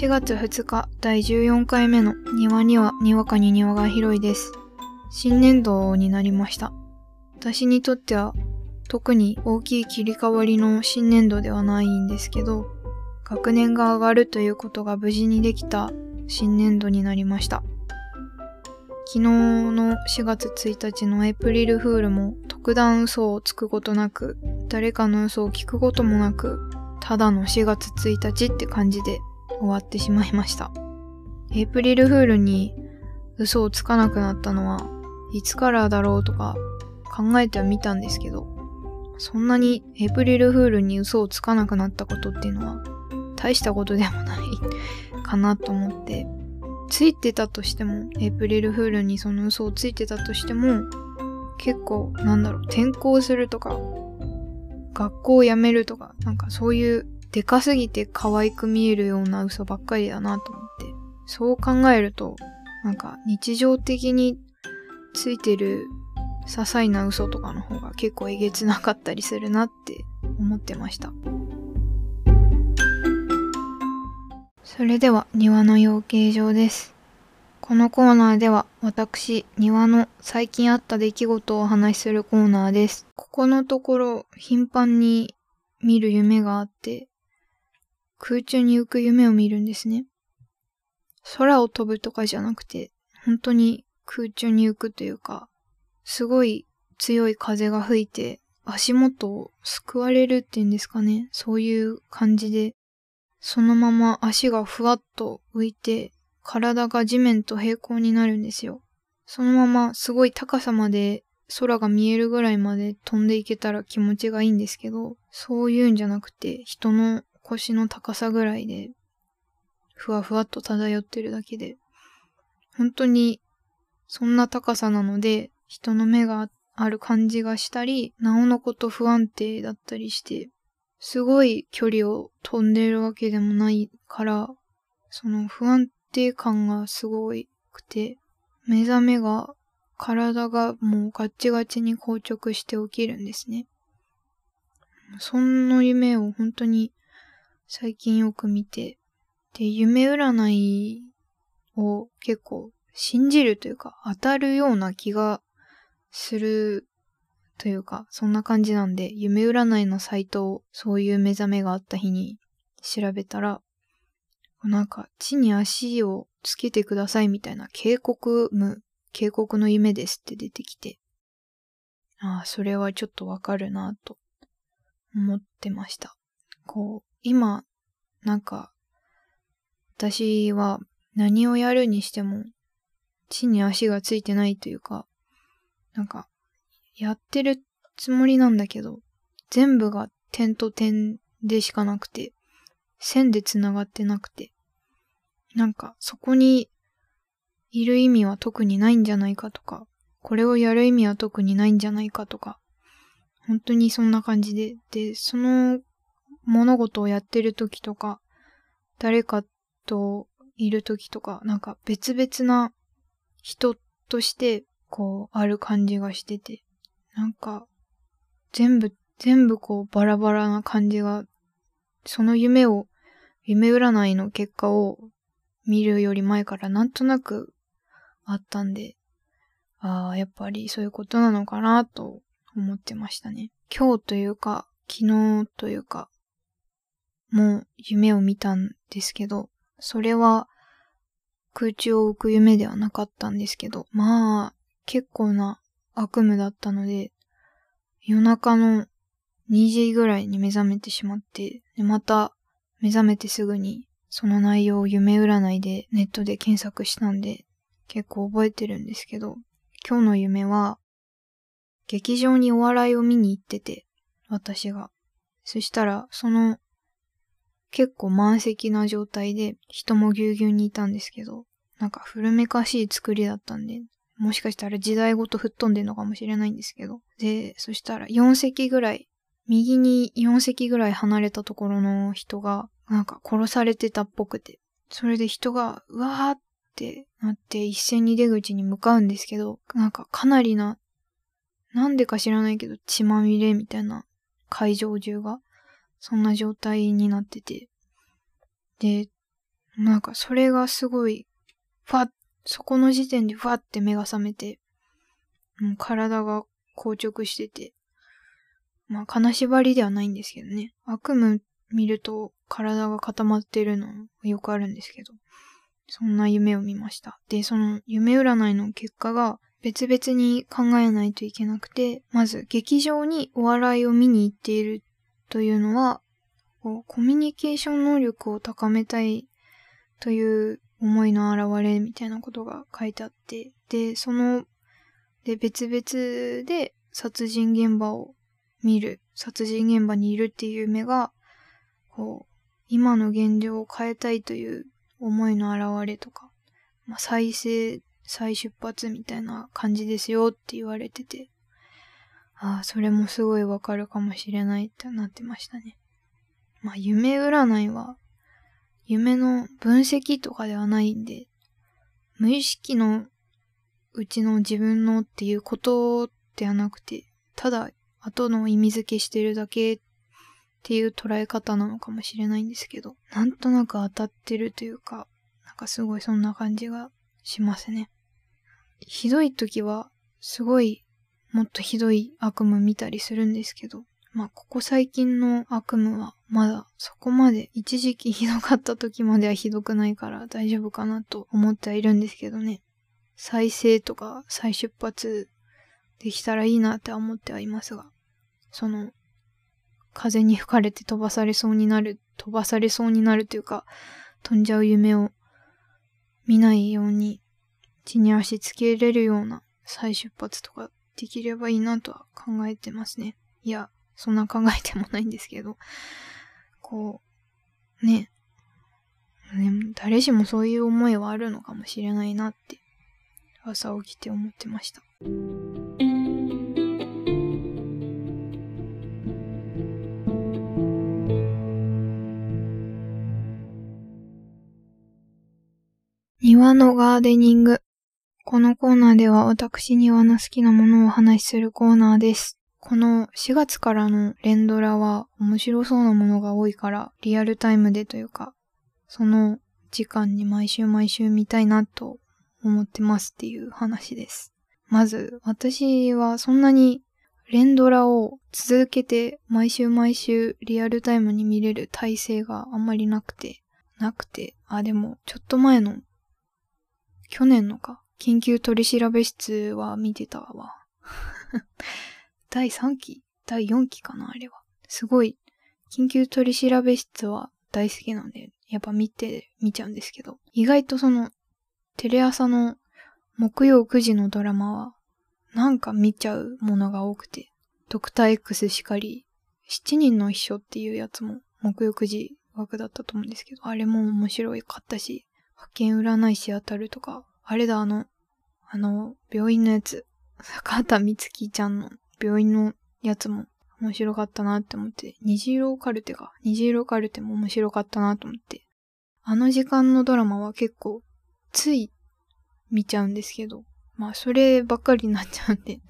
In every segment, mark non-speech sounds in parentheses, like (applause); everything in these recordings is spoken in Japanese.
4月2日第14回目の庭にはにわかに庭が広いです。新年度になりました。私にとっては特に大きい切り替わりの新年度ではないんですけど、学年が上がるということが無事にできた新年度になりました。昨日の4月1日のエイプリルフールも特段嘘をつくことなく、誰かの嘘を聞くこともなく、ただの4月1日って感じで終わってしまいました。エイプリルフールに嘘をつかなくなったのはいつからだろうとか考えてはみたんですけど、そんなにエイプリルフールに嘘をつかなくなったことっていうのは大したことでもない (laughs) かなと思って、ついてたとしても、エイプリルフールにその嘘をついてたとしても、結構なんだろう、転校するとか、学校を辞めるとか、なんかそういうでかすぎて可愛く見えるような嘘ばっかりだなと思って。そう考えると、なんか日常的についてる些細な嘘とかの方が結構えげつなかったりするなって思ってました。それでは庭の養鶏場です。このコーナーでは私、庭の最近あった出来事をお話しするコーナーです。ここのところ頻繁に見る夢があって、空中に浮く夢を見るんですね。空を飛ぶとかじゃなくて、本当に空中に浮くというか、すごい強い風が吹いて、足元を救われるっていうんですかね。そういう感じで、そのまま足がふわっと浮いて、体が地面と平行になるんですよ。そのまますごい高さまで空が見えるぐらいまで飛んでいけたら気持ちがいいんですけど、そういうんじゃなくて人の腰の高さぐらいで、ふわふわっと漂ってるだけで、本当にそんな高さなので、人の目がある感じがしたり、なおのこと不安定だったりして、すごい距離を飛んでるわけでもないから、その不安定感がすごくて、目覚めが、体がもうガッチガチに硬直して起きるんですね。そんな夢を本当に最近よく見て、で、夢占いを結構信じるというか当たるような気がするというか、そんな感じなんで、夢占いのサイトをそういう目覚めがあった日に調べたら、なんか地に足をつけてくださいみたいな警告無、警告の夢ですって出てきて、ああ、それはちょっとわかるなと思ってました。こう、今、なんか、私は何をやるにしても、地に足がついてないというか、なんか、やってるつもりなんだけど、全部が点と点でしかなくて、線で繋がってなくて、なんかそこにいる意味は特にないんじゃないかとか、これをやる意味は特にないんじゃないかとか、本当にそんな感じで、で、その物事をやってる時とか、誰かといる時とか、なんか別々な人としてこうある感じがしてて、なんか全部、全部こうバラバラな感じが、その夢を、夢占いの結果を見るより前からなんとなくあったんで、ああ、やっぱりそういうことなのかなと思ってましたね。今日というか、昨日というか、もう夢を見たんですけど、それは空中を浮く夢ではなかったんですけど、まあ、結構な悪夢だったので、夜中の2時ぐらいに目覚めてしまって、でまた目覚めてすぐにその内容を夢占いでネットで検索したんで結構覚えてるんですけど、今日の夢は劇場にお笑いを見に行ってて、私が。そしたら、その結構満席な状態で人もぎゅうぎゅうにいたんですけど、なんか古めかしい作りだったんで、もしかしたら時代ごと吹っ飛んでんのかもしれないんですけど。で、そしたら4席ぐらい、右に4席ぐらい離れたところの人が、なんか殺されてたっぽくて。それで人が、うわーってなって一斉に出口に向かうんですけど、なんかかなりな、なんでか知らないけど血まみれみたいな会場中が、そんな状態になってて。で、なんかそれがすごい、ファッ、そこの時点でファって目が覚めて、もう体が硬直してて、まあ金縛りではないんですけどね。悪夢見ると体が固まってるのよくあるんですけど、そんな夢を見ました。で、その夢占いの結果が別々に考えないといけなくて、まず劇場にお笑いを見に行っているというのは、こうコミュニケーション能力を高めたいという思いの表れみたいなことが書いてあって、で、その、で、別々で殺人現場を見る、殺人現場にいるっていう夢が、こう、今の現状を変えたいという思いの表れとか、まあ、再生、再出発みたいな感じですよって言われてて、ああ、それもすごいわかるかもしれないってなってましたね。まあ、夢占いは、夢の分析とかではないんで、無意識のうちの自分のっていうことではなくて、ただ後の意味付けしてるだけっていう捉え方なのかもしれないんですけど、なんとなく当たってるというか、なんかすごいそんな感じがしますね。ひどい時は、すごいもっとひどい悪夢見たりするんですけど、まあ、ここ最近の悪夢はまだそこまで一時期ひどかった時まではひどくないから大丈夫かなと思ってはいるんですけどね。再生とか再出発できたらいいなって思ってはいますが、その、風に吹かれて飛ばされそうになる、飛ばされそうになるというか、飛んじゃう夢を見ないように、地に足つけれるような再出発とかできればいいなとは考えてますね。いや、そんな考えてもないんですけど、こう、ね、ね誰しもそういう思いはあるのかもしれないなって、朝起きて思ってました。庭のガーデニング。このコーナーでは私庭の好きなものをお話しするコーナーです。この4月からの連ドラは面白そうなものが多いからリアルタイムでというか、その時間に毎週毎週見たいなと思ってますっていう話です。まず私はそんなに連ドラを続けて毎週毎週リアルタイムに見れる体制があんまりなくて、なくて、あ、でもちょっと前の去年のか、緊急取調室は見てたわ。(laughs) 第3期第4期かなあれは。すごい、緊急取調室は大好きなんで、やっぱ見て、見ちゃうんですけど、意外とその、テレ朝の木曜9時のドラマは、なんか見ちゃうものが多くて、ドクター X しかり、7人の一緒っていうやつも木曜9時枠だったと思うんですけど、あれも面白いかったし、派遣占い師当たるとか、あれだ、あの、あの、病院のやつ、(laughs) 坂畑美月ちゃんの病院のやつも面白かったなって思って、虹色カルテか。虹色カルテも面白かったなと思って、あの時間のドラマは結構、つい見ちゃうんですけど、まあそればっかりになっちゃうんで、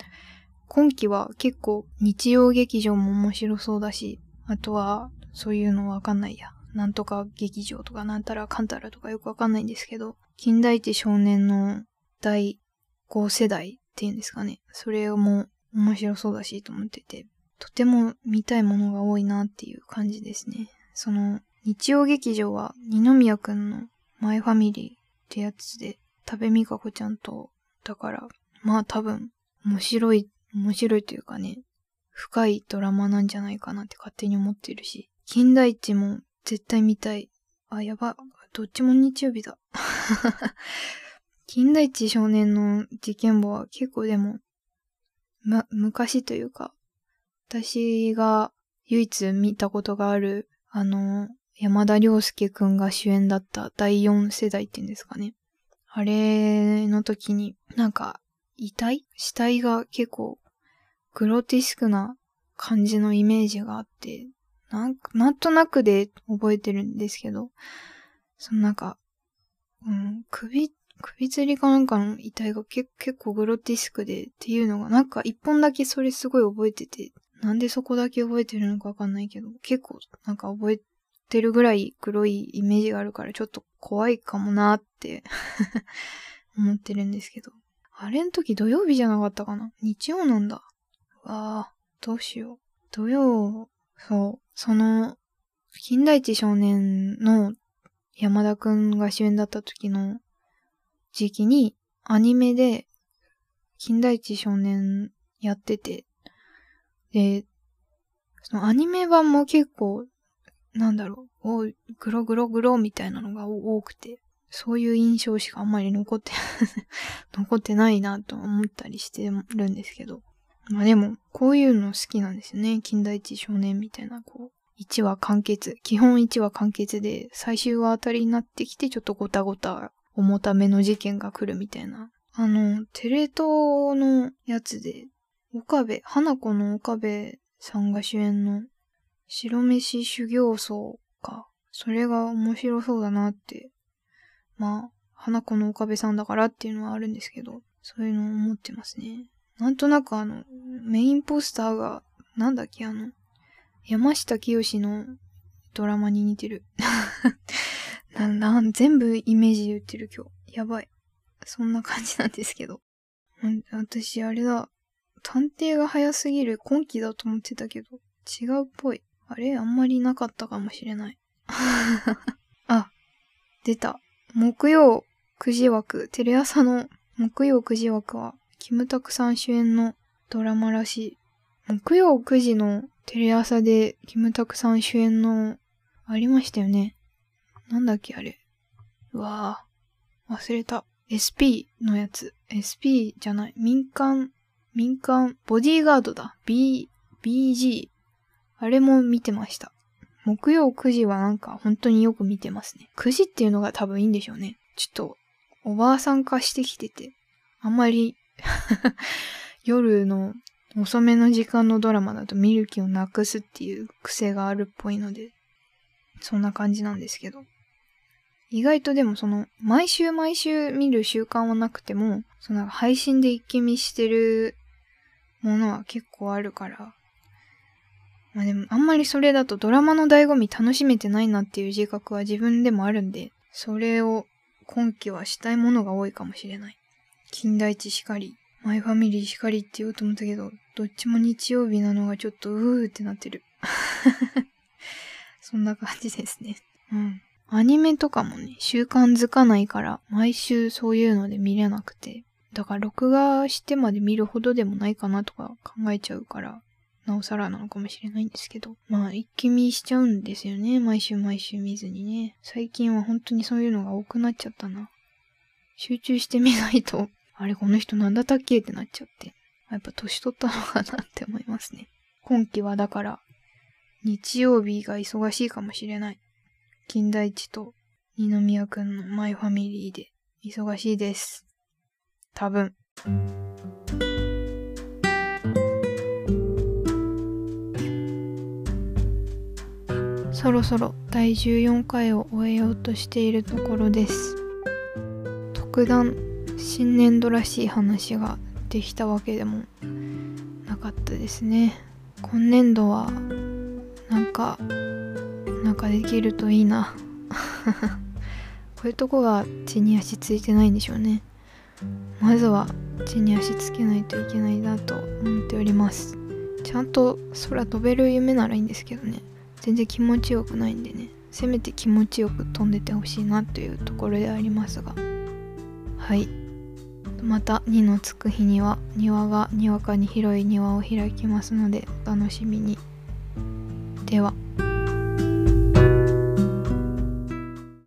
今期は結構日曜劇場も面白そうだし、あとはそういうのわかんないや。なんとか劇場とかなんたらかんたらとかよくわかんないんですけど、近代一少年の第5世代っていうんですかね。それも面白そうだしと思ってて、とても見たいものが多いなっていう感じですね。その、日曜劇場は二宮くんのマイファミリーってやつで、多部未華子ちゃんと、だから、まあ多分、面白い、面白いというかね、深いドラマなんじゃないかなって勝手に思ってるし、金田一も絶対見たい。あ、やば。どっちも日曜日だ。金田一少年の事件簿は結構でもま、昔というか、私が唯一見たことがある、あの、山田涼介くんが主演だった第4世代っていうんですかね。あれの時に、なんか、遺体？死体が結構、グロティスクな感じのイメージがあって、なんなんとなくで覚えてるんですけど、そのなんか、うん、首首吊りかなんかの遺体が結構グロティスクでっていうのが、なんか一本だけそれすごい覚えてて、なんでそこだけ覚えてるのかわかんないけど、結構なんか覚えてるぐらい黒いイメージがあるからちょっと怖いかもなって (laughs) 思ってるんですけど。あれん時土曜日じゃなかったかな？日曜なんだ。わあ、どうしよう。土曜、そう、その、金田一少年の山田くんが主演だった時の時期にアニメで金田一少年やってて、で、そのアニメ版も結構、なんだろう、おグログログロみたいなのが多くて、そういう印象しかあんまり残って (laughs) 残ってないなと思ったりしてるんですけど。まあでも、こういうの好きなんですよね。金田一少年みたいな、こう、1話完結。基本1話完結で、最終話あたりになってきて、ちょっとごたごた、重ための事件が来るみたいな。あの、テレ東のやつで、岡部、花子の岡部さんが主演の白飯修行僧か。それが面白そうだなって。まあ、花子の岡部さんだからっていうのはあるんですけど、そういうのを思ってますね。なんとなくあの、メインポスターが、なんだっけあの、山下清のドラマに似てる。な、な、全部イメージで言ってる今日。やばい。そんな感じなんですけど。私、あれだ。探偵が早すぎる今期だと思ってたけど、違うっぽい。あれあんまりなかったかもしれない。(laughs) あ、出た。木曜9時枠、テレ朝の木曜9時枠は、キムタクさん主演のドラマらしい。木曜9時のテレ朝でキムタクさん主演の、ありましたよね。なんだっけあれ。うわぁ。忘れた。SP のやつ。SP じゃない。民間民間、ボディーガードだ。B、BG。あれも見てました。木曜9時はなんか本当によく見てますね。9時っていうのが多分いいんでしょうね。ちょっと、おばあさん化してきてて、あんまり (laughs) 夜の遅めの時間のドラマだと見る気をなくすっていう癖があるっぽいので、そんな感じなんですけど。意外とでもその、毎週毎週見る習慣はなくても、その配信で一気見してるものは結構あるから、まあでもあんまりそれだとドラマの醍醐味楽しめてないなっていう自覚は自分でもあるんで、それを今期はしたいものが多いかもしれない。金田一しかり、マイファミリーしかりって言おうと思ったけど、どっちも日曜日なのがちょっとうーってなってる。(laughs) そんな感じですね。うん。アニメとかもね、習慣づかないから、毎週そういうので見れなくて、だから録画してまで見るほどでもないかなとか考えちゃうから、なおさらなのかもしれないんですけど。まあ、一気見しちゃうんですよね。毎週毎週見ずにね。最近は本当にそういうのが多くなっちゃったな。集中してみないと、あれこの人なんだったっけってなっちゃって。やっぱ年取ったのかなって思いますね。今期はだから、日曜日が忙しいかもしれない。金田一と二宮くんのマイファミリーで忙しいです。多分。そろそろ第14回を終えようとしているところです。特段新年度らしい話ができたわけでもなかったですね。今年度はなんかなんかできるといいな。(laughs) こういうとこが地に足ついてないんでしょうね。まずは地に足つけないといけないなと思っております。ちゃんと空飛べる夢ならいいんですけどね。全然気持ちよくないんでね。せめて気持ちよく飛んでてほしいなというところでありますが。はい。また2のつく日には庭がにわかに広い庭を開きますのでお楽しみに。では。